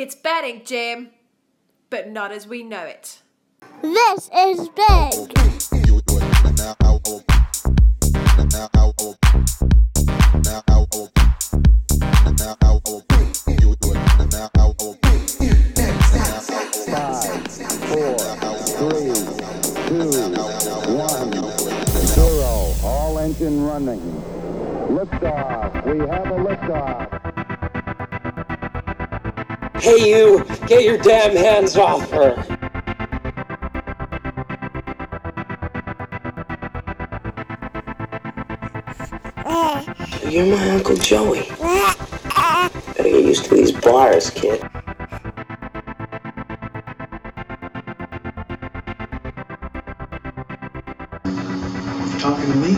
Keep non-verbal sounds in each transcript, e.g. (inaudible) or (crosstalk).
It's betting, Jim, but not as we know it. This is big. Five, four, three, two, one, zero. All engine running. Liftoff. We have a liftoff. Hey, you! Get your damn hands off her! You're my Uncle Joey. Gotta get used to these bars, kid. Talking to me?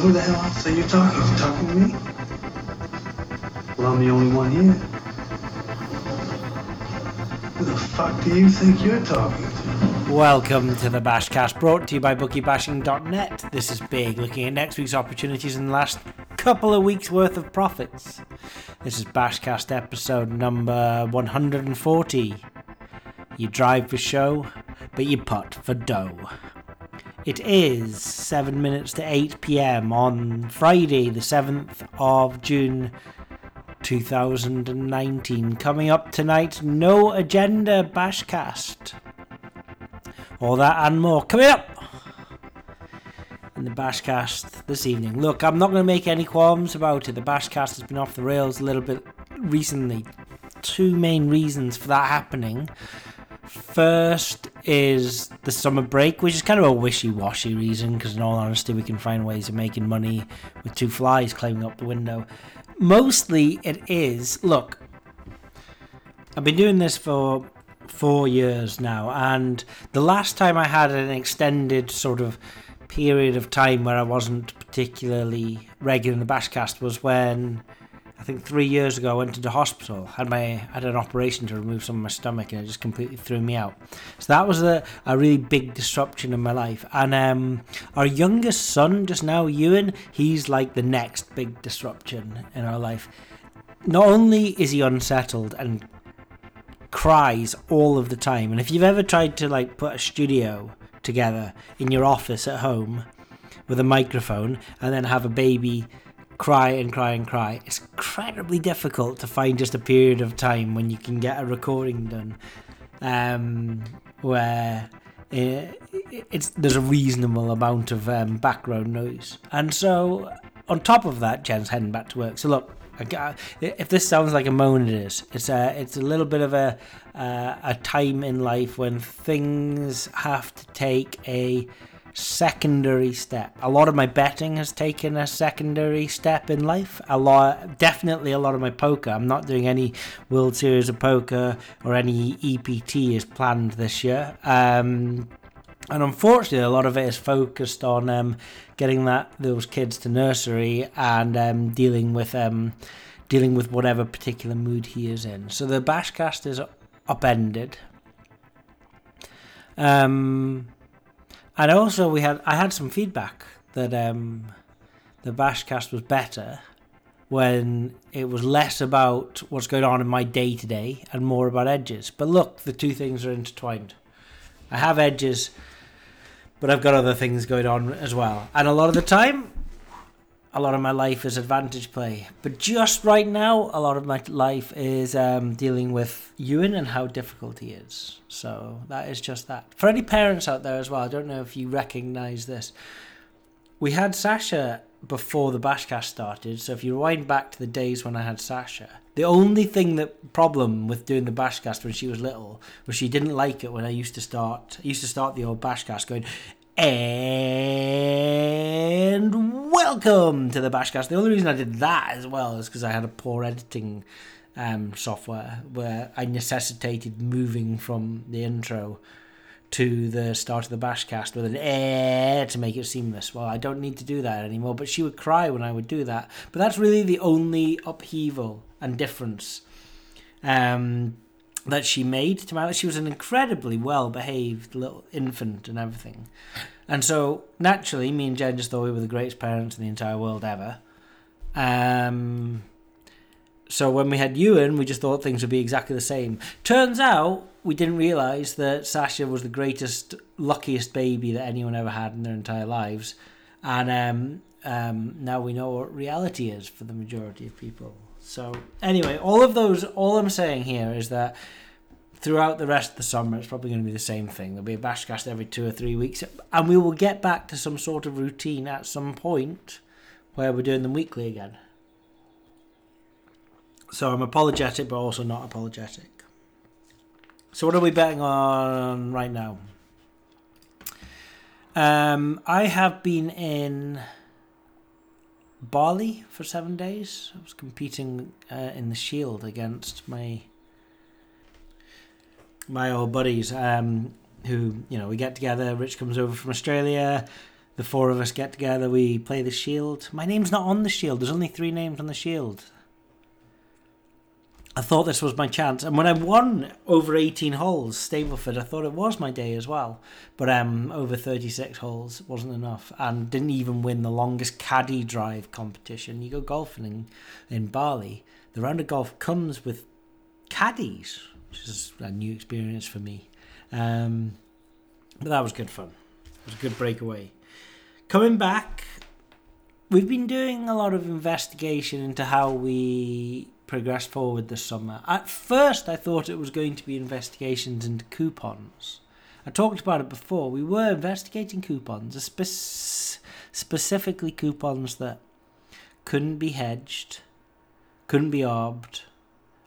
Who the hell else are you talking? Talking to me? I'm the only one here. Who the fuck do you think you're talking to? Welcome to the Bashcast, brought to you by BookieBashing.net. This is Big, looking at next week's opportunities and the last couple of weeks' worth of profits. This is Bashcast episode number 140. You drive for show, but you putt for dough. It is 7 minutes to 8 pm on Friday, the 7th of June 2019. Coming up tonight, no agenda Bashcast. All that and more coming up in the Bashcast this evening. Look, I'm not going to make any qualms about it. The Bashcast has been off the rails a little bit recently. Two main reasons for that happening. First is the summer break, which is kind of a wishy washy reason because, in all honesty, we can find ways of making money with two flies climbing up the window. Mostly, it is look, I've been doing this for four years now, and the last time I had an extended sort of period of time where I wasn't particularly regular in the Bashcast was when I think three years ago I went into hospital. had my had an operation to remove some of my stomach, and it just completely threw me out. So that was a, a really big disruption in my life. And um, our youngest son, just now, Ewan, he's like the next big disruption in our life. Not only is he unsettled and cries all of the time, and if you've ever tried to like put a studio together in your office at home with a microphone and then have a baby cry and cry and cry. It's incredibly difficult to find just a period of time when you can get a recording done um, where it, it's there's a reasonable amount of um, background noise. And so, on top of that, Jen's heading back to work. So look. If this sounds like a moan, it is. It's a it's a little bit of a uh, a time in life when things have to take a secondary step. A lot of my betting has taken a secondary step in life. A lot, definitely a lot of my poker. I'm not doing any World Series of Poker or any EPT is planned this year. Um, and unfortunately, a lot of it is focused on um, getting that those kids to nursery and um, dealing with um, dealing with whatever particular mood he is in. So the Bashcast is upended. Um, and also we had I had some feedback that um, the Bashcast was better when it was less about what's going on in my day to day and more about edges. But look, the two things are intertwined. I have edges, but I've got other things going on as well. And a lot of the time, a lot of my life is advantage play. But just right now, a lot of my life is um, dealing with Ewan and how difficult he is. So that is just that. For any parents out there as well, I don't know if you recognize this. We had Sasha before the Bashcast started, so if you rewind back to the days when I had Sasha, the only thing that problem with doing the Bashcast when she was little was she didn't like it when I used to start. I used to start the old Bashcast going, and welcome to the Bashcast. The only reason I did that as well is because I had a poor editing um, software where I necessitated moving from the intro to the start of the Bashcast with an eh to make it seamless. Well, I don't need to do that anymore, but she would cry when I would do that. But that's really the only upheaval and difference um, that she made to my life. She was an incredibly well behaved little infant and everything. And so, naturally, me and Jen just thought we were the greatest parents in the entire world ever. Um, so when we had Ewan, we just thought things would be exactly the same. Turns out we didn't realise that Sasha was the greatest, luckiest baby that anyone ever had in their entire lives, and um, um, now we know what reality is for the majority of people. So anyway, all of those, all I'm saying here is that throughout the rest of the summer, it's probably going to be the same thing. There'll be a bashcast every two or three weeks, and we will get back to some sort of routine at some point where we're doing them weekly again. So I'm apologetic, but also not apologetic. So what are we betting on right now? Um, I have been in Bali for seven days. I was competing uh, in the Shield against my my old buddies. Um, who you know we get together. Rich comes over from Australia. The four of us get together. We play the Shield. My name's not on the Shield. There's only three names on the Shield. I thought this was my chance, and when I won over 18 holes, Stableford, I thought it was my day as well. But um, over 36 holes wasn't enough, and didn't even win the longest caddy drive competition. You go golfing in, in Bali, the round of golf comes with caddies, which is a new experience for me. Um, but that was good fun. It was a good breakaway. Coming back, we've been doing a lot of investigation into how we progress forward this summer. At first, I thought it was going to be investigations into coupons. I talked about it before. We were investigating coupons, spe- specifically coupons that couldn't be hedged, couldn't be arbed,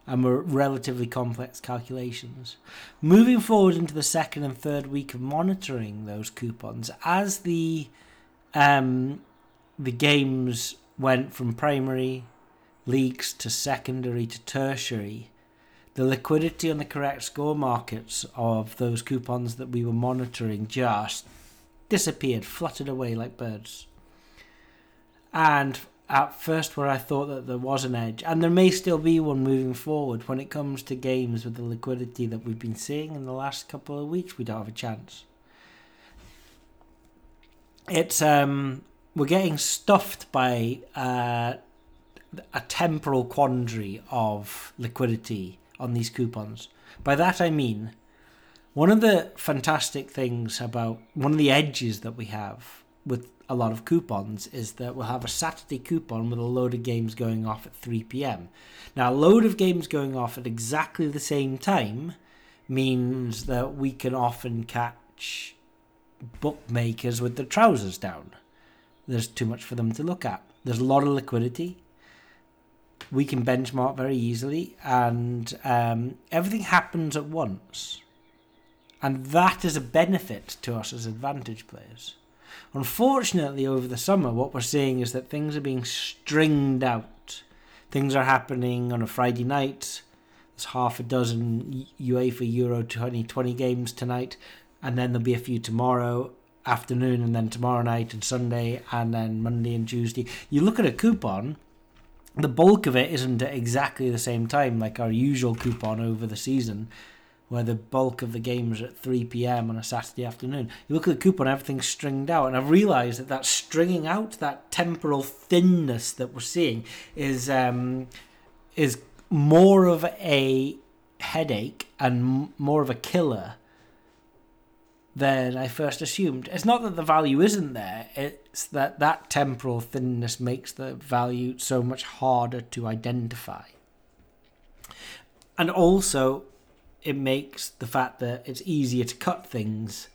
and were relatively complex calculations. Moving forward into the second and third week of monitoring those coupons, as the um, the games went from primary leagues to secondary to tertiary, the liquidity on the correct score markets of those coupons that we were monitoring just disappeared, fluttered away like birds. And at first, where I thought that there was an edge, and there may still be one moving forward when it comes to games with the liquidity that we've been seeing in the last couple of weeks, we don't have a chance. It's um, we're getting stuffed by uh, a temporal quandary of liquidity on these coupons. By that I mean, one of the fantastic things about one of the edges that we have with a lot of coupons is that we'll have a Saturday coupon with a load of games going off at 3 pm. Now, a load of games going off at exactly the same time means that we can often catch bookmakers with their trousers down. There's too much for them to look at. There's a lot of liquidity we can benchmark very easily, and um, everything happens at once. And that is a benefit to us as advantage players. Unfortunately, over the summer, what we're seeing is that things are being stringed out. Things are happening on a Friday night. There's half a dozen UEFA Euro 2020 games tonight, and then there'll be a few tomorrow afternoon, and then tomorrow night and Sunday, and then Monday and Tuesday. You look at a coupon, the bulk of it isn't at exactly the same time like our usual coupon over the season where the bulk of the games at 3 p.m. on a Saturday afternoon. You look at the coupon, everything's stringed out, and I've realised that that stringing out, that temporal thinness that we're seeing, is um, is more of a headache and more of a killer than I first assumed. It's not that the value isn't there, it's that that temporal thinness makes the value so much harder to identify. And also, it makes the fact that it's easier to cut things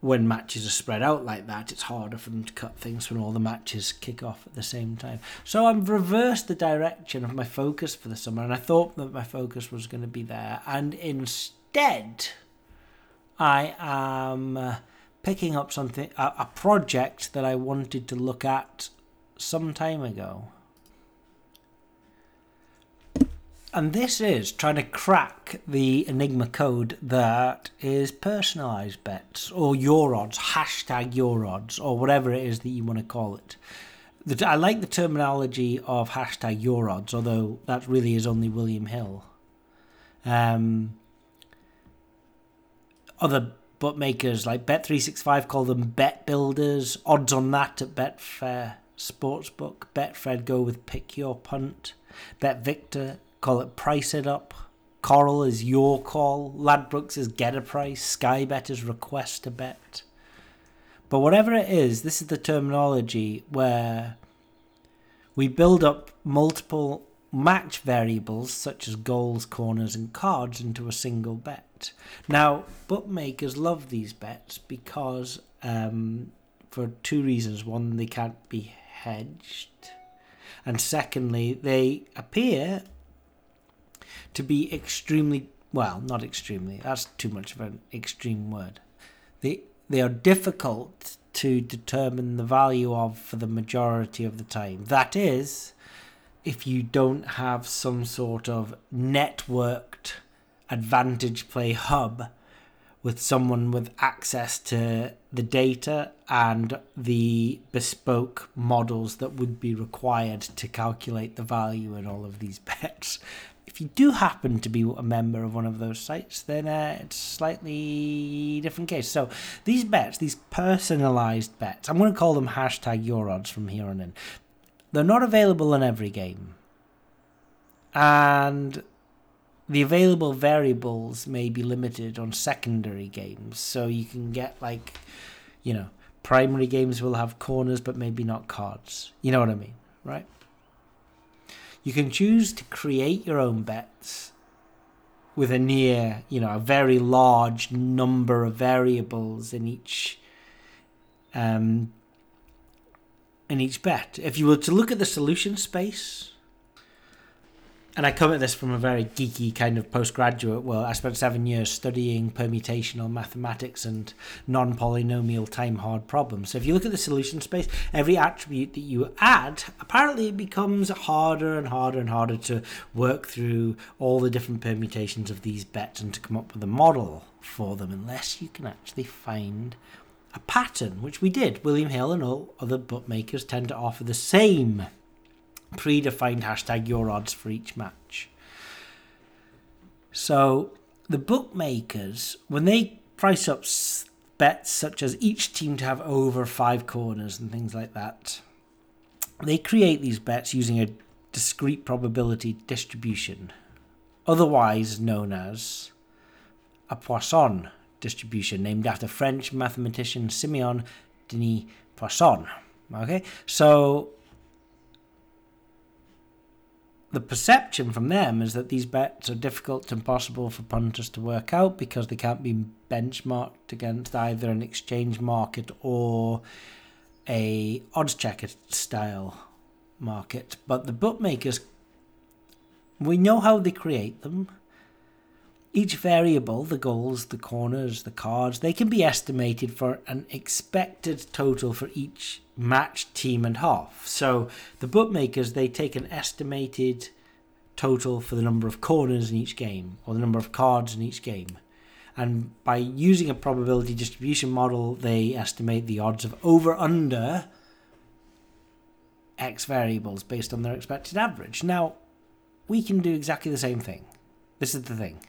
when matches are spread out like that. It's harder for them to cut things when all the matches kick off at the same time. So I've reversed the direction of my focus for the summer, and I thought that my focus was going to be there. And instead, I am uh, picking up something, a, a project that I wanted to look at some time ago. And this is trying to crack the Enigma code that is personalized bets or your odds, hashtag your odds, or whatever it is that you want to call it. I like the terminology of hashtag your odds, although that really is only William Hill. Um, other bookmakers like Bet365 call them bet builders. Odds on that at Betfair Sportsbook. Betfred go with pick your punt. Bet Victor call it price it up. Coral is your call. Ladbrokes is get a price. Sky Bet is request a bet. But whatever it is, this is the terminology where we build up multiple match variables such as goals, corners, and cards into a single bet. Now, bookmakers love these bets because um, for two reasons. One, they can't be hedged, and secondly, they appear to be extremely well, not extremely. That's too much of an extreme word. They they are difficult to determine the value of for the majority of the time. That is, if you don't have some sort of networked advantage play hub with someone with access to the data and the bespoke models that would be required to calculate the value in all of these (laughs) bets. If you do happen to be a member of one of those sites, then uh, it's slightly different case. So these bets, these personalized bets, I'm going to call them hashtag your odds from here on in. They're not available in every game. And the available variables may be limited on secondary games. So you can get like, you know, primary games will have corners but maybe not cards. You know what I mean, right? You can choose to create your own bets with a near, you know, a very large number of variables in each um in each bet. If you were to look at the solution space, and I come at this from a very geeky kind of postgraduate world. I spent seven years studying permutational mathematics and non polynomial time hard problems. So if you look at the solution space, every attribute that you add, apparently it becomes harder and harder and harder to work through all the different permutations of these bets and to come up with a model for them, unless you can actually find a pattern, which we did. William Hill and all other bookmakers tend to offer the same predefined hashtag your odds for each match. So the bookmakers, when they price up bets such as each team to have over five corners and things like that, they create these bets using a discrete probability distribution, otherwise known as a Poisson distribution, named after French mathematician Simeon Denis Poisson. Okay, so the perception from them is that these bets are difficult and impossible for punters to work out because they can't be benchmarked against either an exchange market or a Oddschecker style market. But the bookmakers, we know how they create them. Each variable, the goals, the corners, the cards, they can be estimated for an expected total for each match, team, and half. So the bookmakers, they take an estimated total for the number of corners in each game or the number of cards in each game. And by using a probability distribution model, they estimate the odds of over under X variables based on their expected average. Now, we can do exactly the same thing. This is the thing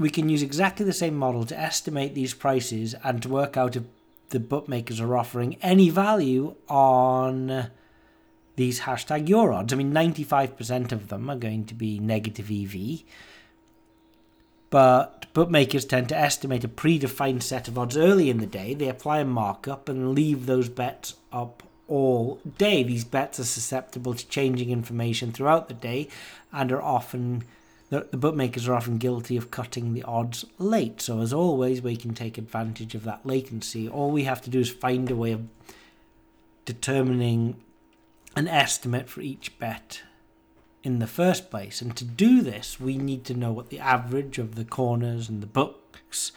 we can use exactly the same model to estimate these prices and to work out if the bookmakers are offering any value on these hashtag your odds. I mean, 95% of them are going to be negative EV, but bookmakers tend to estimate a predefined set of odds early in the day. They apply a markup and leave those bets up all day. These bets are susceptible to changing information throughout the day and are often the, bookmakers are often guilty of cutting the odds late. So, as always, we can take advantage of that latency. All we have to do is find a way of determining an estimate for each bet in the first place. And to do this, we need to know what the average of the corners and the books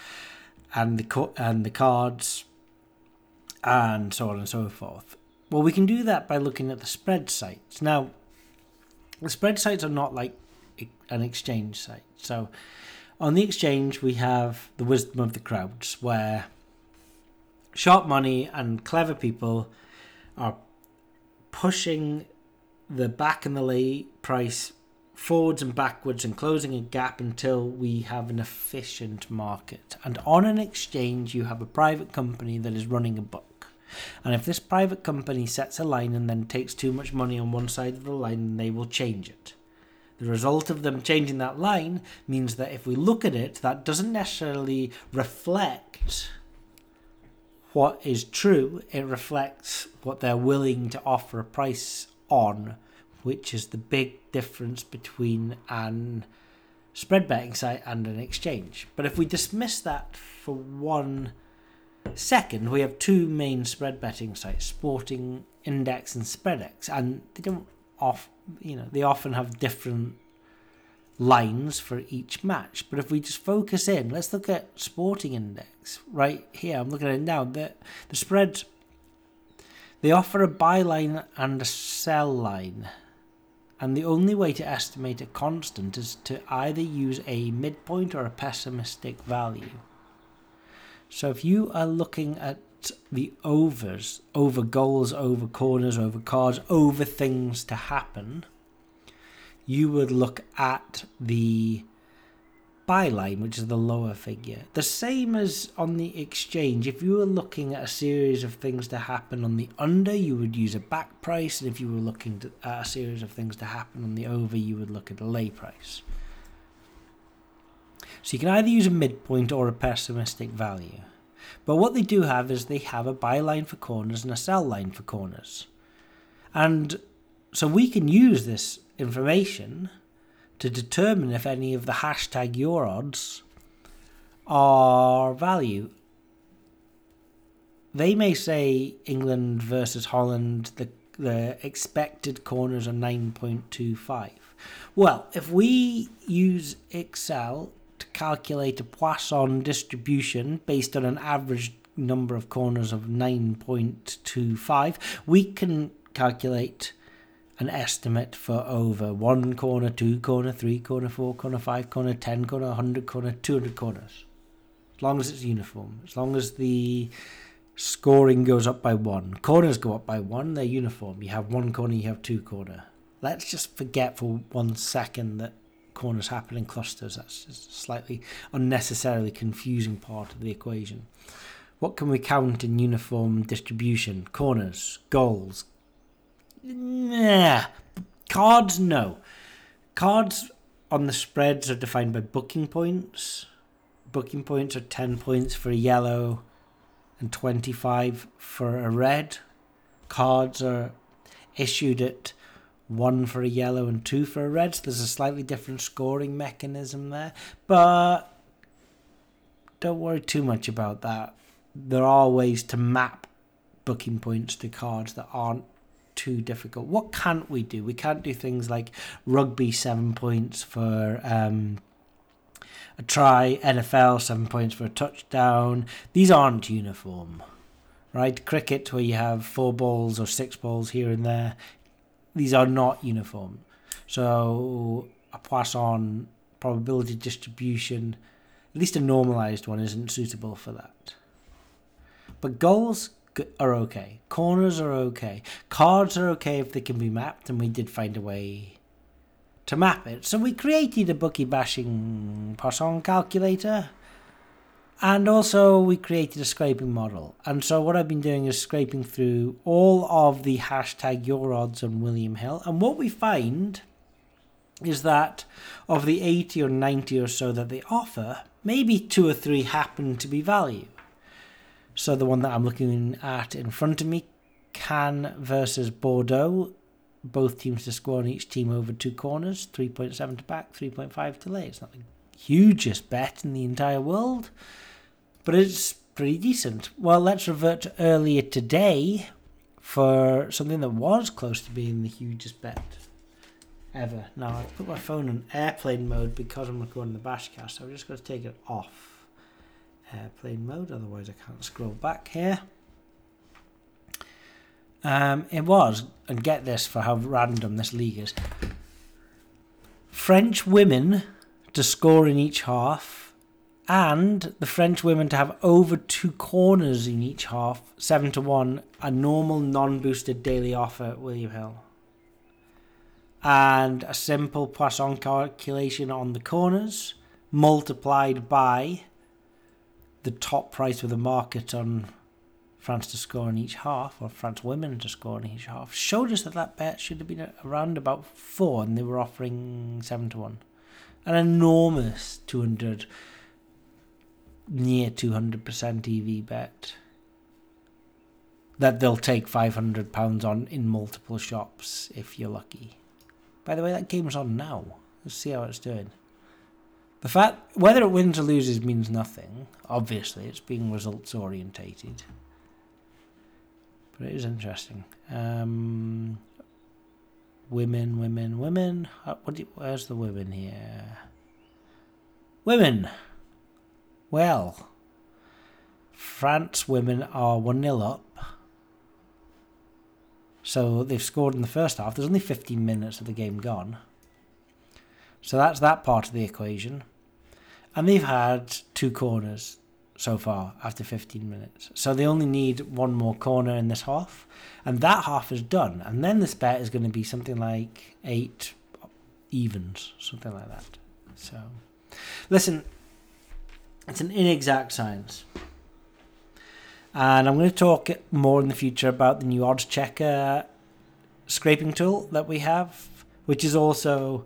and the co- and the cards and so on and so forth. Well, we can do that by looking at the spread sites. Now, the spread sites are not like an exchange site. So on the exchange, we have the wisdom of the crowds, where sharp money and clever people are pushing the back and the lay price forwards and backwards and closing a gap until we have an efficient market. And on an exchange, you have a private company that is running a book. And if this private company sets a line and then takes too much money on one side of the line, they will change it. The result of them changing that line means that if we look at it, that doesn't necessarily reflect what is true, it reflects what they're willing to offer a price on, which is the big difference between an spread betting site and an exchange. But if we dismiss that for one second, we have two main spread betting sites, Sporting Index and Spreadex, and they don't off you know, they often have different lines for each match. But if we just focus in, let's look at Sporting Index right here. I'm looking at it now. The the spread they offer a buy line and a sell line. And the only way to estimate a constant is to either use a midpoint or a pessimistic value. So if you are looking at the overs, over goals, over corners, over cards, over things to happen, you would look at the buy line, which is the lower figure. The same as on the exchange. If you were looking at a series of things to happen on the under, you would use a back price, and if you were looking at a series of things to happen on the over, you would look at a lay price. So you can either use a midpoint or a pessimistic value. But what they do have is they have a buy line for corners and a sell line for corners. And so we can use this information to determine if any of the hashtag your odds are value. They may say England versus Holland, the, the expected corners are 9.25. Well, if we use Excel to calculate a Poisson distribution based on an average number of corners of 9.25, we can calculate an estimate for over one corner, two corner, three corner, four corner, five corner, ten corner, 100 corner, 200 corners. As long as it's uniform, as long as the scoring goes up by one. Corners go up by one, they're uniform. You have one corner, you have two corner. Let's just forget for one second that corners happen in clusters. That's a slightly unnecessarily confusing part of the equation. What can we count in uniform distribution? Corners, goals, Nah. Cards, no. Cards on the spreads are defined by booking points. Booking points are 10 points for a yellow and 25 for a red. Cards are issued at one for a yellow and two for a red. So there's a slightly different scoring mechanism there. But don't worry too much about that. There are ways to map booking points to cards that aren't too difficult. What can't we do? We can't do things like rugby seven points for um, a try, NFL seven points for a touchdown. These aren't uniform, right? Cricket, where you have four balls or six balls here and there, these are not uniform. So a Poisson probability distribution, at least a normalized one, isn't suitable for that. But goals are okay. Corners are okay. Cards are okay if they can be mapped, and we did find a way to map it. So we created a bookie bashing Poisson calculator. And also we created a scraping model. And so what I've been doing is scraping through all of the hashtag your odds on William Hill. And what we find is that of the 80 or 90 or so that they offer, maybe two or three happen to be value. So the one that I'm looking at in front of me, Cannes versus Bordeaux. Both teams to score on each team over two corners, 3.7 to back, 3.5 to lay. It's not the hugest bet in the entire world, but it's pretty decent. Well, let's revert to earlier today for something that was close to being the hugest bet ever. Now, I've put my phone on airplane mode because I'm recording the Bashcast, so I'm just going to take it off airplane mode, otherwise I can't scroll back here. Um, it was, and get this for how random this league is. French women to score in each half, and the French women to have over two corners in each half, seven to one, a normal non-boosted daily offer at William Hill. And a simple Poisson calculation on the corners multiplied by the top price of the market on France to score in each half, or France women to score in each half, showed us that that bet should have been around about four, and they were offering seven to one. An enormous 200, near 200% EV bet that they'll take £500 on in multiple shops if you're lucky. By the way, that game's on now. Let's see how it's doing. The fact whether it wins or loses means nothing. Obviously, it's being results orientated. But it is interesting. Um, women, women, women. What? Do, where's the women here? Women. Well, France women are one 0 up. So they've scored in the first half. There's only 15 minutes of the game gone. So that's that part of the equation. And they've had two corners so far after 15 minutes. So they only need one more corner in this half. And that half is done. And then this bet is going to be something like eight evens, something like that. So, listen, it's an inexact science. And I'm going to talk more in the future about the new Oddschecker scraping tool that we have, which is also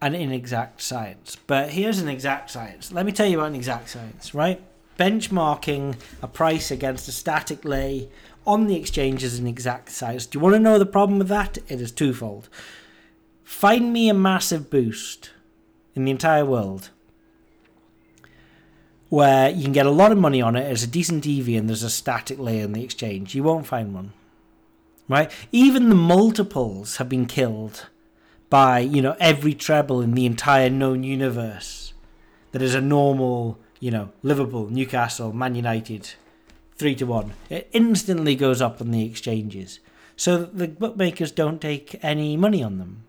an inexact science. But here's an exact science. Let me tell you about an exact science, right? Benchmarking a price against a static lay on the exchange is an exact science. Do you want to know the problem with that? It is twofold. Find me a massive boost in the entire world where you can get a lot of money on it as a decent EV and there's a static layer in the exchange. You won't find one. Right? Even the multiples have been killed by, you know, every treble in the entire known universe that is a normal, you know, Liverpool, Newcastle, Man United, three to one. It instantly goes up on the exchanges. So the bookmakers don't take any money on them.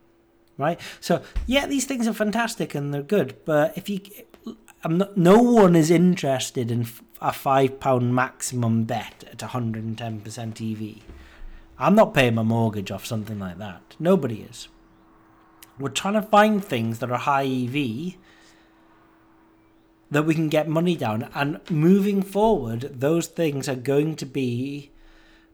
Right? So yeah, these things are fantastic and they're good, but if you not, no one is interested in a five pound maximum bet at 110% EV. I'm not paying my mortgage off something like that. Nobody is. We're trying to find things that are high EV that we can get money down, and moving forward, those things are going to be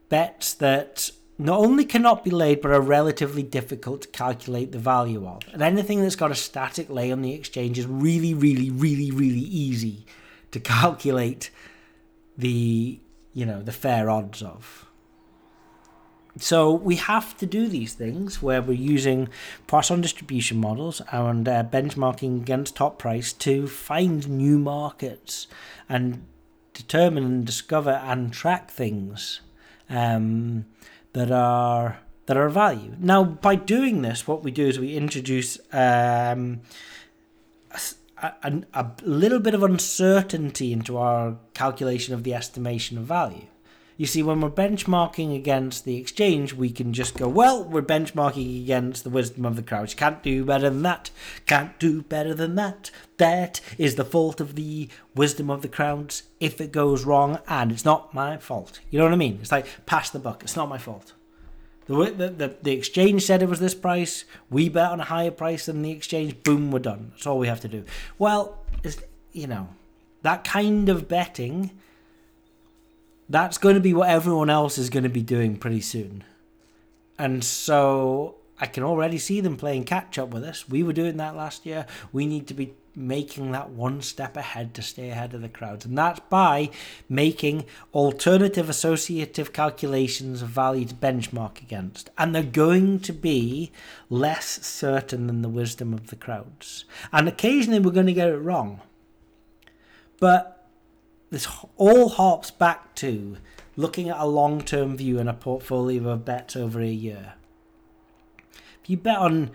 bets that not only cannot be laid but are relatively difficult to calculate the value of. And anything that's got a static lay on the exchange is really, really, really, really easy to calculate the you know the fair odds of. So we have to do these things where we're using Poisson distribution models and uh, benchmarking against top price to find new markets and determine and discover and track things. Um, that are that are value. Now, by doing this, what we do is we introduce um, a, a, a little bit of uncertainty into our calculation of the estimation of value. You see, when we're benchmarking against the exchange, we can just go, well, we're benchmarking against the wisdom of the crowd. Can't do better than that. Can't do better than that. That is the fault of the wisdom of the crowds if it goes wrong, and it's not my fault. You know what I mean? It's like, pass the buck. It's not my fault. The, the, the, exchange said it was this price. We bet on a higher price than the exchange. Boom, we're done. That's all we have to do. Well, you know, that kind of betting that's going to be what everyone else is going to be doing pretty soon. And so I can already see them playing catch up with us. We were doing that last year. We need to be making that one step ahead to stay ahead of the crowds. And that's by making alternative associative calculations of value to benchmark against. And they're going to be less certain than the wisdom of the crowds. And occasionally we're going to get it wrong. But this all harps back to looking at a long term view and a portfolio of bets over a year. If you bet on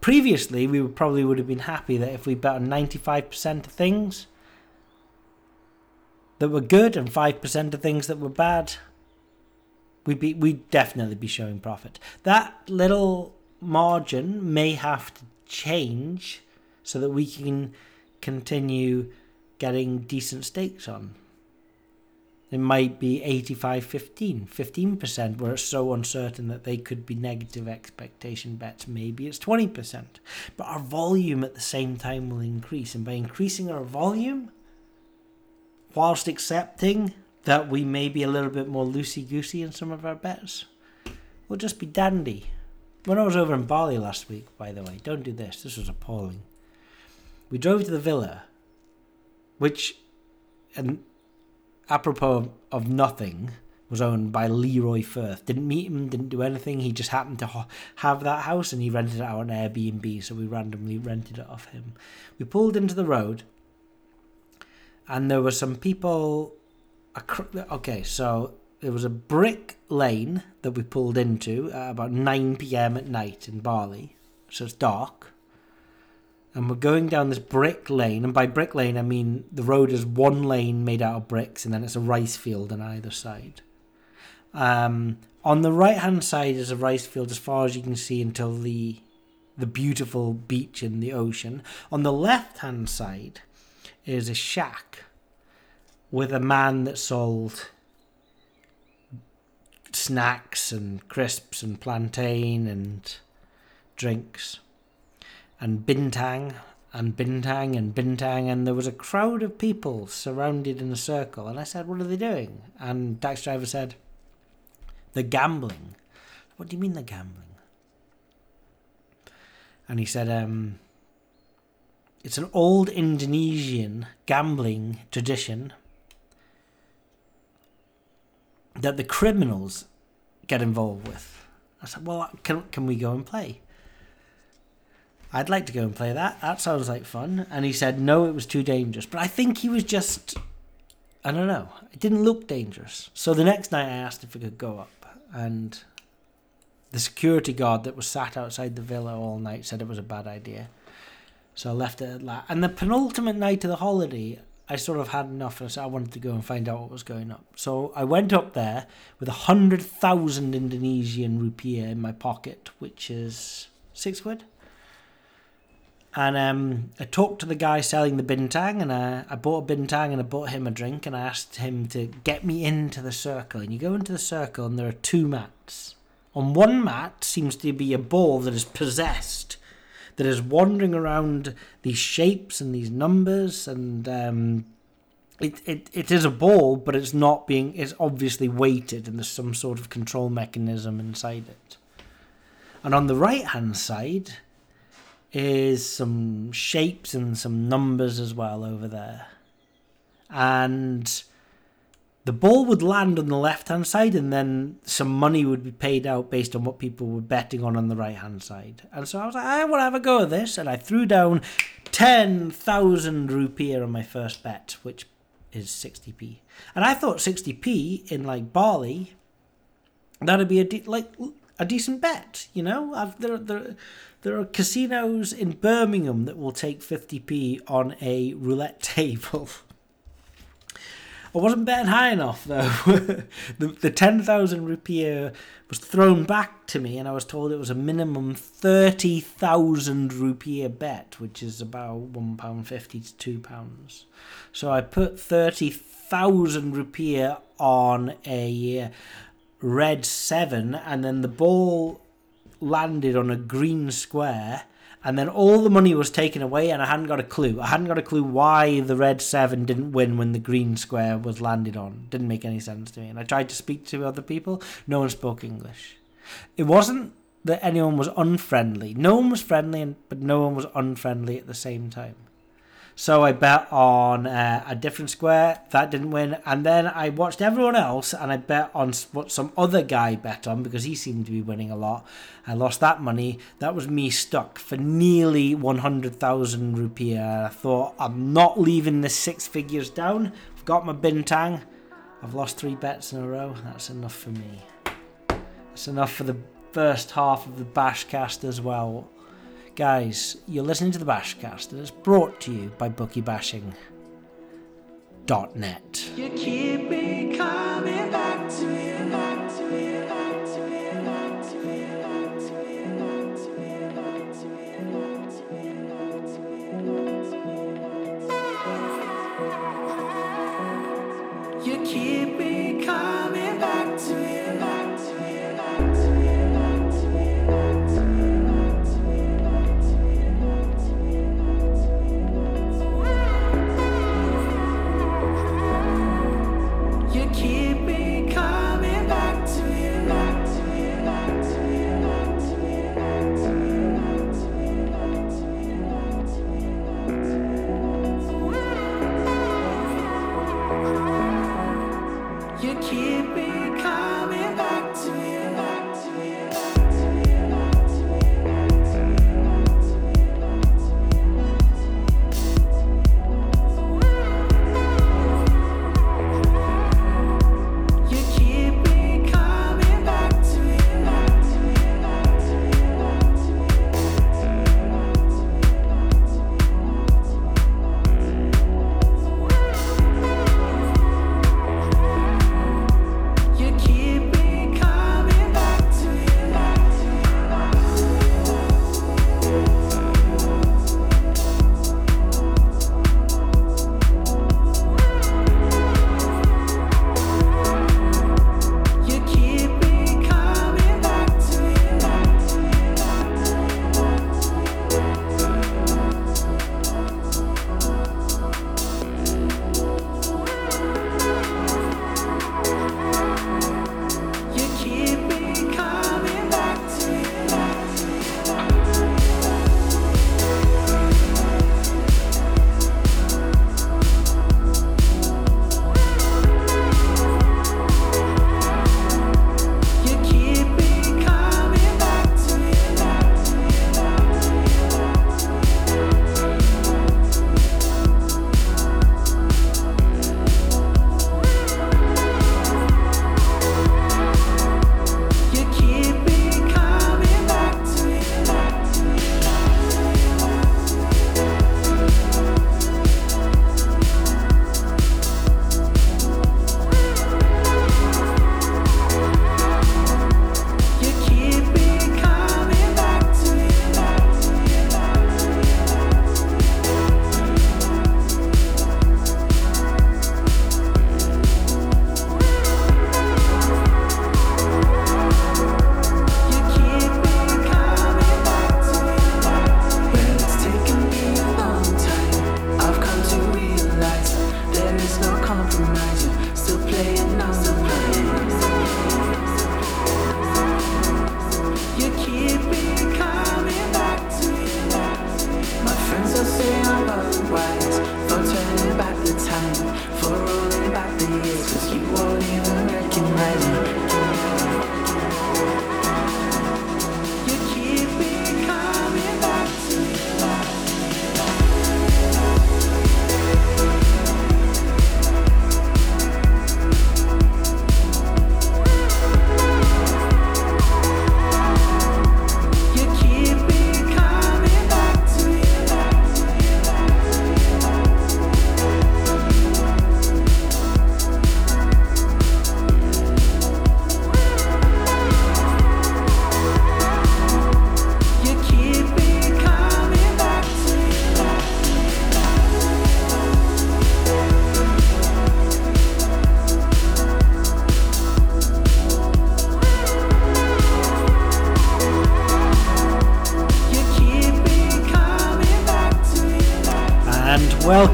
previously, we would probably would have been happy that if we bet on 95% of things that were good and 5% of things that were bad, we'd be we'd definitely be showing profit. That little margin may have to change so that we can continue getting decent stakes on. It might be 85 15, 15%, where it's so uncertain that they could be negative expectation bets. Maybe it's 20%. But our volume at the same time will increase. And by increasing our volume, whilst accepting that we may be a little bit more loosey goosey in some of our bets. We'll just be dandy. When I was over in Bali last week, by the way, don't do this. This was appalling. We drove to the villa, which, and apropos of, nothing, was owned by Leroy Firth. Didn't meet him, didn't do anything. He just happened to ho- have that house and he rented it out on Airbnb, so we randomly rented it off him. We pulled into the road, and there were some people. acro- Okay, so there was a brick lane that we pulled into at about 9 pm at night in Bali, so it's dark. And we're going down this brick lane, and by brick lane I mean the road is one lane made out of bricks, and then it's a rice field on either side. Um, on the right hand side is a rice field as far as you can see until the the beautiful beach and the ocean. On the left hand side is a shack with a man that sold snacks and crisps and plantain and drinks and bintang and bintang and bintang and there was a crowd of people surrounded in a circle and I said what are they doing and taxi driver said they're gambling what do you mean they're gambling and he said um it's an old Indonesian gambling tradition that the criminals get involved with. I said, well, can, can we go and play? I'd like to go and play that. That sounds like fun. And he said, no, it was too dangerous. But I think he was just, I don't know, it didn't look dangerous. So the next night I asked if we could go up. And the security guard that was sat outside the villa all night said it was a bad idea. So I left it at that. And the penultimate night of the holiday, I sort of had enough, and I said I wanted to go and find out what was going up. So I went up there with a hundred thousand Indonesian rupiah in my pocket, which is six quid. And um, I talked to the guy selling the bintang, and I, I bought a bintang and I bought him a drink, and I asked him to get me into the circle. And you go into the circle, and there are two mats. On one mat seems to be a ball that is possessed that is wandering around these shapes and these numbers and um, it, it, it is a ball but it's not being it's obviously weighted and there's some sort of control mechanism inside it and on the right hand side is some shapes and some numbers as well over there and the ball would land on the left hand side and then some money would be paid out based on what people were betting on on the right hand side. And so I was like, I want to have a go at this. And I threw down 10,000 rupee on my first bet, which is 60p. And I thought 60p in like Bali, that'd be a de- like a decent bet, you know? I've, there, there, there are casinos in Birmingham that will take 50p on a roulette (laughs) table. I wasn't betting high enough though. (laughs) the the ten thousand rupiah was thrown back to me, and I was told it was a minimum thirty thousand rupiah bet, which is about one pound fifty to two pounds. So I put thirty thousand rupiah on a red seven, and then the ball landed on a green square and then all the money was taken away and I hadn't got a clue. I hadn't got a clue why the red seven didn't win when the green square was landed on. Didn't make any sense to me. And I tried to speak to other people. No one spoke English. It wasn't that anyone was unfriendly. No one was friendly, but no one was unfriendly at the same time. So I bet on uh, a different square. That didn't win. And then I watched everyone else and I bet on what some other guy bet on because he seemed to be winning a lot. I lost that money. That was me stuck for nearly 100,000 rupiah. I thought, I'm not leaving this six figures down. I've got my bintang. I've lost three bets in a row. That's enough for me. That's enough for the first half of the Bashcast as well. Guys, you're listening to the Bashcast and it's brought to you by BookieBashing.net. You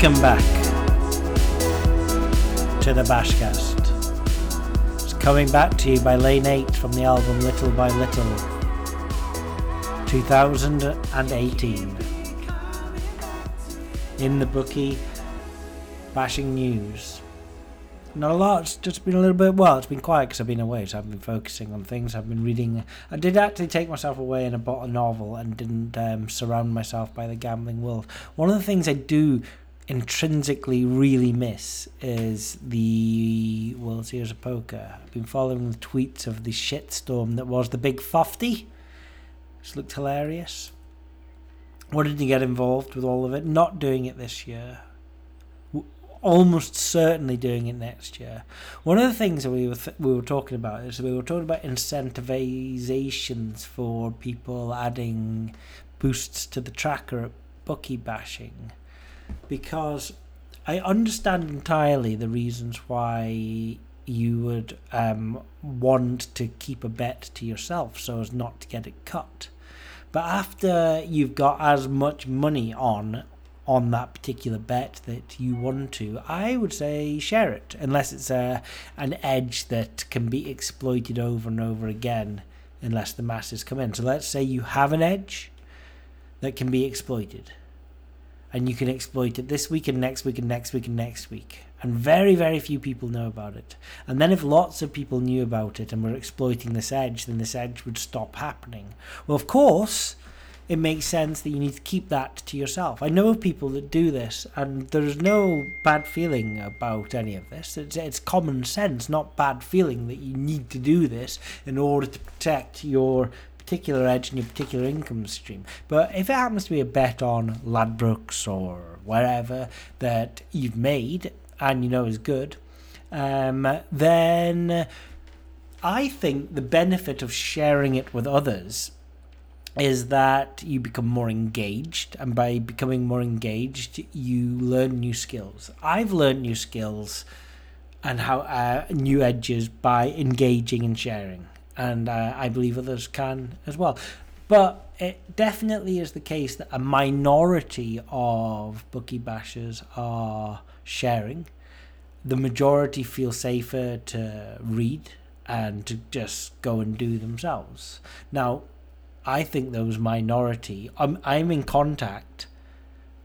Welcome back to the Bashcast. It's coming back to you by Lane 8 from the album Little by Little 2018. In the bookie, bashing news. Not a lot, it's just been a little bit, well, it's been quiet because I've been away, so I've been focusing on things. I've been reading. I did actually take myself away and I bought a novel and didn't um, surround myself by the gambling world. One of the things I do intrinsically really miss is the Well, World Series of Poker. I've been following the tweets of the shitstorm that was the Big 50. Which looked hilarious. Wanted to get involved with all of it. Not doing it this year. Almost certainly doing it next year. One of the things that we were th- we were talking about is we were talking about incentivizations for people adding boosts to the tracker at bookie bashing because I understand entirely the reasons why you would um, want to keep a bet to yourself so as not to get it cut. But after you've got as much money on on that particular bet that you want to, I would say share it, unless it's a an edge that can be exploited over and over again, unless the masses come in. So let's say you have an edge that can be exploited and you can exploit it this week and next week and next week and next week. And very, very few people know about it. And then if lots of people knew about it and were exploiting this edge, then this edge would stop happening. Well, of course, it makes sense that you need to keep that to yourself. I know of people that do this, and there's no bad feeling about any of this. It's, it's common sense, not bad feeling, that you need to do this in order to protect your particular edge in your particular income stream. But if it happens to be a bet on Ladbrokes or wherever that you've made and you know is good, um, then I think the benefit of sharing it with others is that you become more engaged and by becoming more engaged you learn new skills i've learned new skills and how uh, new edges by engaging and sharing and uh, i believe others can as well but it definitely is the case that a minority of bookie bashers are sharing the majority feel safer to read and to just go and do themselves now I think those minority. I'm I'm in contact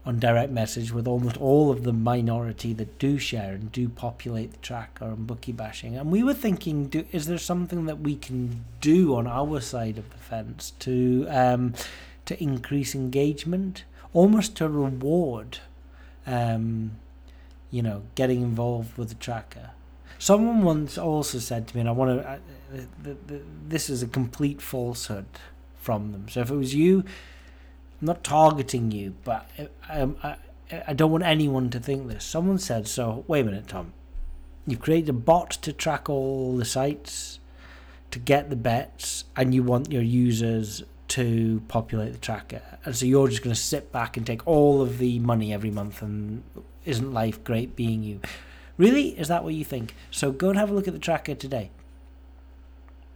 on direct message with almost all of the minority that do share and do populate the tracker and bookie bashing. And we were thinking, do, is there something that we can do on our side of the fence to um, to increase engagement, almost to reward, um, you know, getting involved with the tracker. Someone once also said to me, and I want to. Uh, th- this is a complete falsehood from them. So if it was you, I'm not targeting you, but um, I, I don't want anyone to think this. Someone said, so wait a minute, Tom. You've created a bot to track all the sites, to get the bets, and you want your users to populate the tracker. And so you're just going to sit back and take all of the money every month, and isn't life great being you? Really? Is that what you think? So go and have a look at the tracker today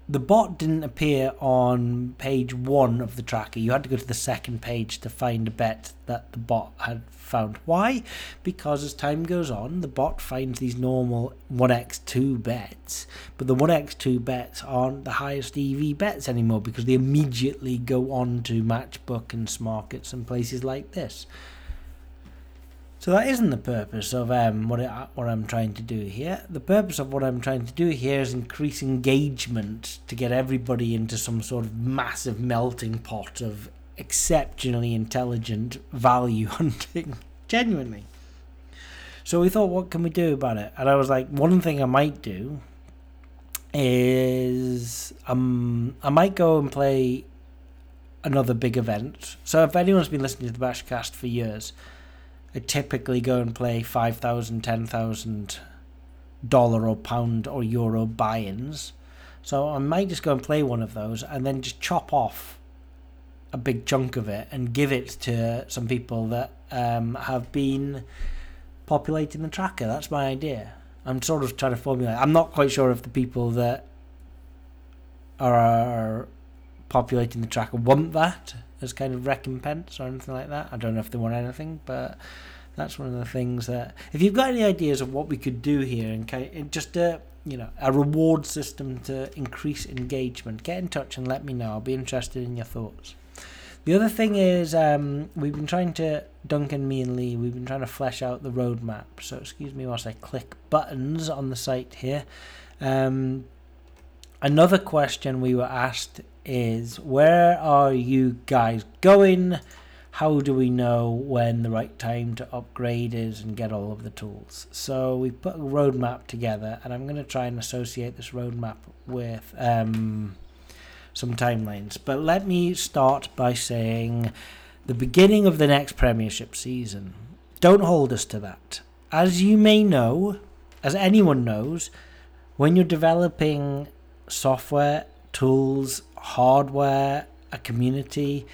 the bot didn't appear on page one of the tracker. You had to go to the second page to find a bet that the bot had found. Why? Because as time goes on, the bot finds these normal 1x2 bets, but the 1x2 bets aren't the highest EV bets anymore because they immediately go on to Matchbook and Smarkets and places like this. So that isn't the purpose of um, what I, what I'm trying to do here. The purpose of what I'm trying to do here is increase engagement to get everybody into some sort of massive melting pot of exceptionally intelligent value (laughs) hunting. Genuinely. So we thought, what can we do about it? And I was like, one thing I might do is um, I might go and play another big event. So if anyone's been listening to the Bashcast for years, I typically go and play five thousand, ten thousand dollar or pound or euro buy-ins. So I might just go and play one of those and then just chop off a big chunk of it and give it to some people that um, have been populating the tracker. That's my idea. I'm sort of trying to formulate. I'm not quite sure if the people that are populating the tracker want that as kind of recompense or anything like that. I don't know if they want anything, but That's one of the things that if you've got any ideas of what we could do here and kind of, just a you know a reward system to increase engagement, get in touch and let me know. I'll be interested in your thoughts. The other thing is um, we've been trying to Duncan, me and Lee. We've been trying to flesh out the roadmap. So excuse me whilst I click buttons on the site here. Um, another question we were asked is where are you guys going? How do we know when the right time to upgrade is and get all of the tools? So we put a roadmap together, and I'm going to try and associate this roadmap with um, some timelines. But let me start by saying the beginning of the next Premiership season. Don't hold us to that. As you may know, as anyone knows, when you're developing software, tools, hardware, a community,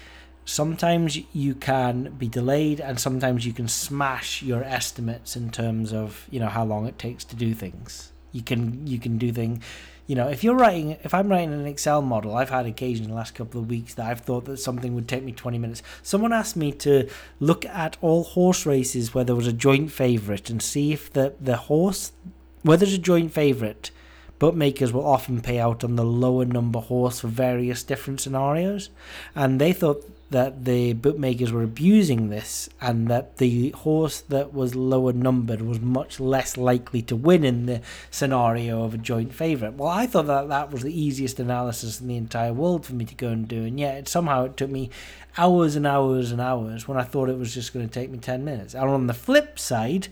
sometimes you can be delayed and sometimes you can smash your estimates in terms of, you know, how long it takes to do things. You can you can do things you know, if you're writing, if I'm writing an Excel model, I've had occasion in the last couple of weeks that I've thought that something would take me 20 minutes. Someone asked me to look at all horse races where there was a joint favourite and see if the, the horse, where there's a joint favourite, bookmakers will often pay out on the lower number horse for various different scenarios. And they thought that the bookmakers were abusing this and that the horse that was lower numbered was much less likely to win in the scenario of a joint favourite. Well, I thought that that was the easiest analysis in the entire world for me to go and do, and yet somehow it took me hours and hours and hours when I thought it was just going to take me 10 minutes. And on the flip side,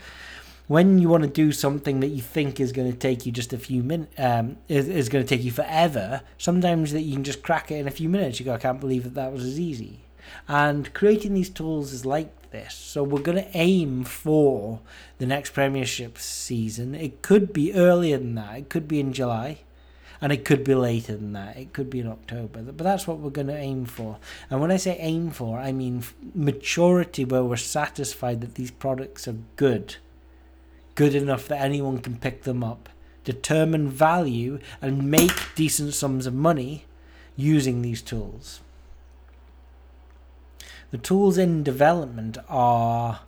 when you want to do something that you think is going to take you just a few minutes, um, is, is going to take you forever, sometimes that you can just crack it in a few minutes. You go, I can't believe that that was as easy. And creating these tools is like this. So we're going to aim for the next Premiership season. It could be earlier than that. It could be in July. And it could be later than that. It could be in October. But that's what we're going to aim for. And when I say aim for, I mean maturity where we're satisfied that these products are good. Good enough that anyone can pick them up. Determine value and make decent sums of money using these tools. The tools in development are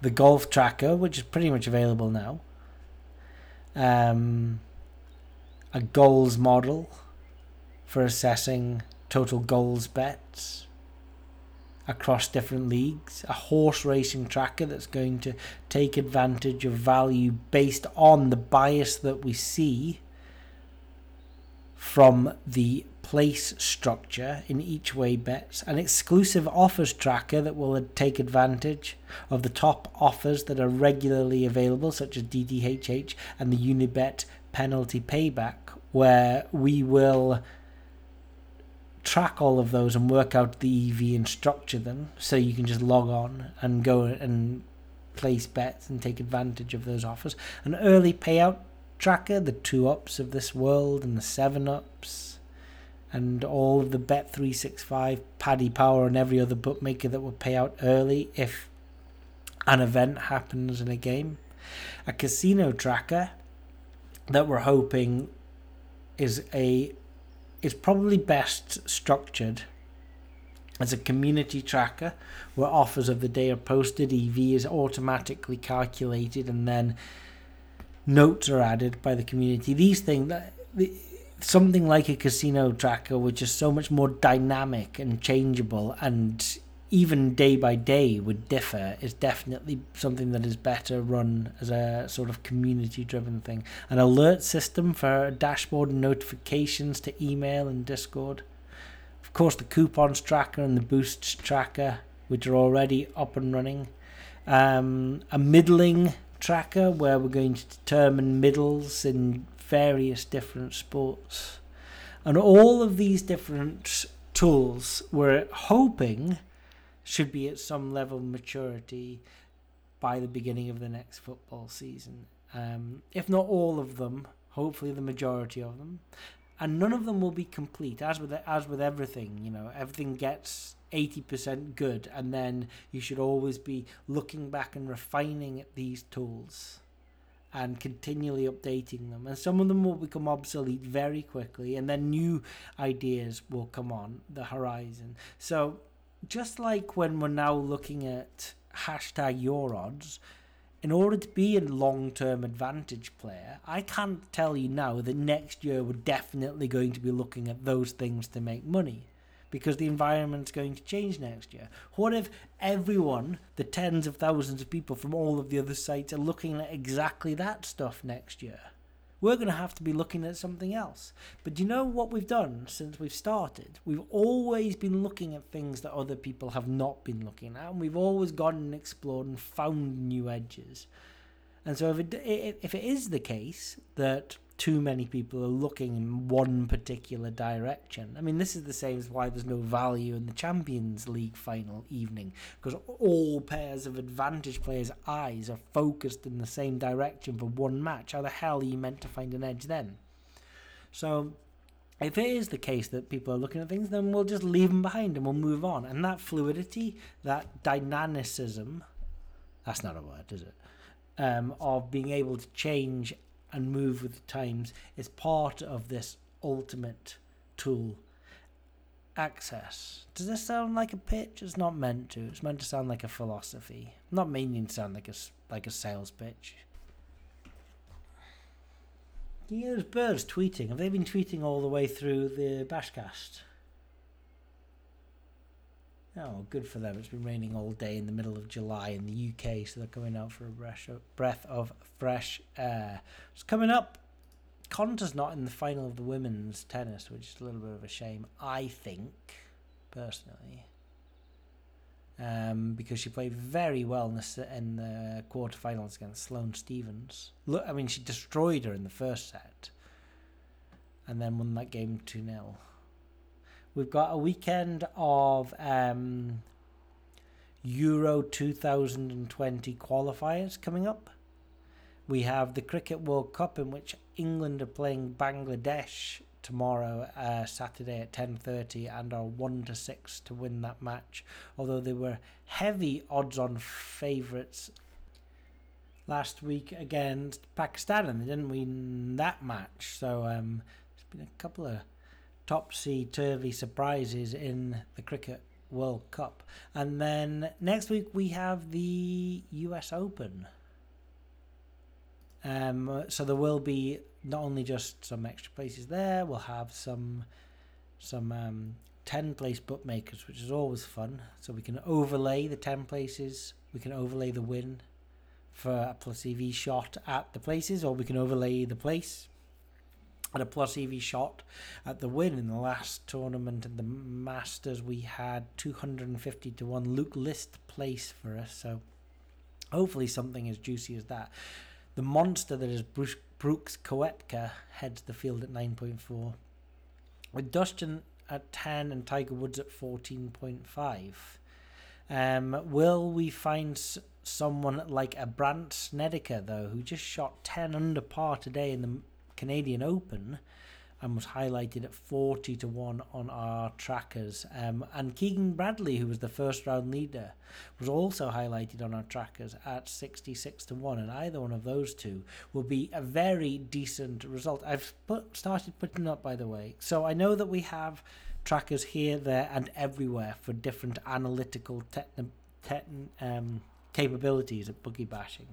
the golf tracker, which is pretty much available now. Um, a goals model for assessing total goals bets across different leagues, a horse racing tracker that's going to take advantage of value based on the bias that we see from the place structure in each way bets, an exclusive offers tracker that will take advantage of the top offers that are regularly available, such as DDHH and the Unibet penalty payback, where we will track all of those and work out the EV and structure them so you can just log on and go and place bets and take advantage of those offers. An early payout tracker, the two ups of this world and the seven ups and all of the Bet365, Paddy Power, and every other bookmaker that will pay out early if an event happens in a game. A casino tracker that we're hoping is a is probably best structured as a community tracker where offers of the day are posted, EV is automatically calculated, and then notes are added by the community. These things, something like a casino tracker, which is so much more dynamic and changeable, and even day by day would differ, is definitely something that is better run as a sort of community driven thing. An alert system for dashboard and notifications to email and Discord. Of course, the coupons tracker and the boosts tracker, which are already up and running. Um, a middling tracker where we're going to determine middles in various different sports. And all of these different tools we're hoping should be at some level of maturity by the beginning of the next football season. Um, if not all of them, hopefully the majority of them. And none of them will be complete, as with as with everything. You know, everything gets eighty percent good, and then you should always be looking back and refining these tools and continually updating them. And some of them will become obsolete very quickly, and then new ideas will come on the horizon. So, just like when we're now looking at hashtag your odds, in order to be a long term advantage player, I can't tell you now that next year we're definitely going to be looking at those things to make money because the environment's going to change next year. What if everyone, the tens of thousands of people from all of the other sites, are looking at exactly that stuff next year? We're going to have to be looking at something else. But do you know what we've done since we've started? We've always been looking at things that other people have not been looking at, and we've always gone and explored and found new edges. And so, if it, if it is the case that too many people are looking in one particular direction, I mean, this is the same as why there's no value in the Champions League final evening, because all pairs of advantage players' eyes are focused in the same direction for one match. How the hell are you meant to find an edge then? So, if it is the case that people are looking at things, then we'll just leave them behind and we'll move on. And that fluidity, that dynamicism, that's not a word, is it? Um, of being able to change and move with the times is part of this ultimate tool access. Does this sound like a pitch? It's not meant to. It's meant to sound like a philosophy. not meaning to sound like a like a sales pitch. You hear those birds tweeting? Have they been tweeting all the way through the Bashcast? Oh, good for them. It's been raining all day in the middle of July in the UK, so they're coming out for a breath of, fresh air. It's coming up. Konta's not in the final of the women's tennis, which is a little bit of a shame, I think, personally. Um, because she played very well in the, in the quarterfinals against Sloane Stevens. Look, I mean, she destroyed her in the first set and then won that game 2 0. We've got a weekend of um, Euro 2020 qualifiers coming up. We have the Cricket World Cup in which England are playing Bangladesh tomorrow, uh, Saturday at 10:30, and are one to six to win that match. Although they were heavy odds-on favourites last week against Pakistan, and they didn't win that match. So um, there's been a couple of topsy turvy surprises in the Cricket World Cup. And then next week we have the US Open. Um, so there will be not only just some extra places there, we'll have some some um, 10 place bookmakers, which is always fun. So we can overlay the 10 places, we can overlay the win for a plus EV shot at the places, or we can overlay the place at a plus EV shot at the win in the last tournament in the Masters. We had 250 to 1 Luke List place for us, so hopefully something as juicy as that. The monster that is Bruce, Brooks Koepka heads the field at 9.4, with Dustin at 10 and Tiger Woods at 14.5. Um, will we find s- someone like a Brandt Snedeker, though, who just shot 10 under par today in the Canadian Open and was highlighted at 40 to 1 on our trackers. Um, and Keegan Bradley, who was the first round leader, was also highlighted on our trackers at 66 to 1. And either one of those two will be a very decent result. I've put, started putting up, by the way. So I know that we have trackers here, there, and everywhere for different analytical techn um, capabilities at bookie bashing.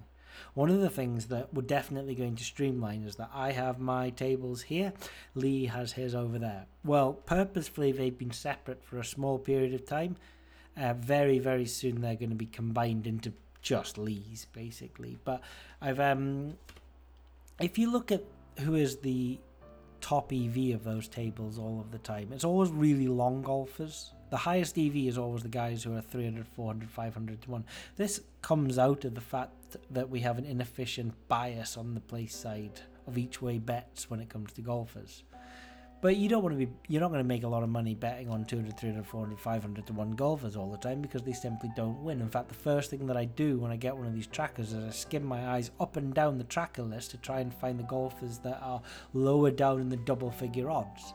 One of the things that we're definitely going to streamline is that I have my tables here, Lee has his over there. Well, purposefully they've been separate for a small period of time. Uh, very, very soon they're going to be combined into just Lee's, basically. But I've um, if you look at who is the top EV of those tables all of the time, it's always really long golfers. The highest EV is always the guys who are 300, 400, 500 to 1. This comes out of the fact that we have an inefficient bias on the place side of each way bets when it comes to golfers. But you don't want to be, you're not going to make a lot of money betting on 200, 300, 400, 500 to 1 golfers all the time because they simply don't win. In fact, the first thing that I do when I get one of these trackers is I skim my eyes up and down the tracker list to try and find the golfers that are lower down in the double figure odds.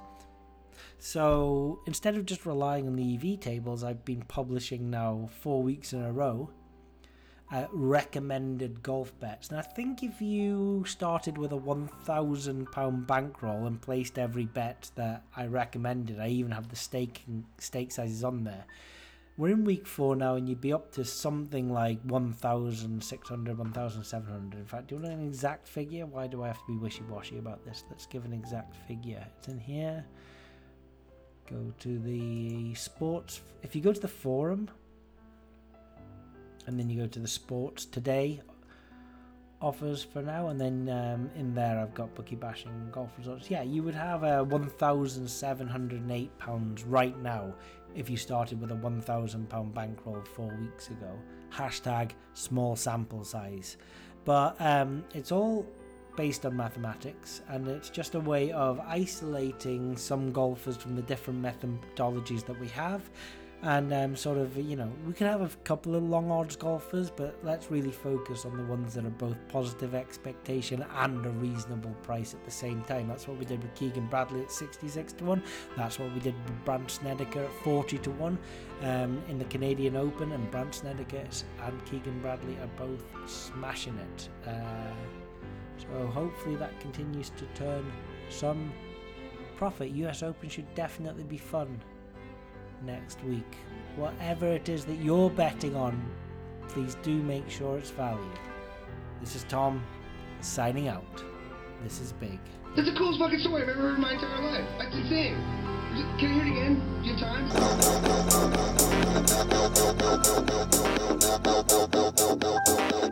So instead of just relying on the EV tables, I've been publishing now four weeks in a row uh, recommended golf bets. And I think if you started with a £1,000 bankroll and placed every bet that I recommended, I even have the stake, stake sizes on there, we're in week four now, and you'd be up to something like 1,600, 1,700. In fact, do you want an exact figure? Why do I have to be wishy washy about this? Let's give an exact figure. It's in here. Go to the sports. If you go to the forum, and then you go to the sports today offers for now, and then um, in there I've got bookie bashing golf results. Yeah, you would have a one thousand seven hundred and eight pounds right now if you started with a one thousand pound bankroll four weeks ago. Hashtag small sample size, but um, it's all based on mathematics, and it's just a way of isolating some golfers from the different methodologies that we have and um, sort of you know we can have a couple of long odds golfers but let's really focus on the ones that are both positive expectation and a reasonable price at the same time. That's what we did with keegan bradley at 66 to 1 that's what we did with brandt snedeker at 40 to 1 um, in the canadian open and brandt snedeker and keegan bradley are both smashing it. Uh, so hopefully that continues to turn some profit us open should definitely be fun next week. Whatever it is that you're betting on, please do make sure it's value. This is Tom signing out. This is big. That's the coolest fucking story I've ever heard in my entire life. That's insane. Can you hear it again? Do you have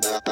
time?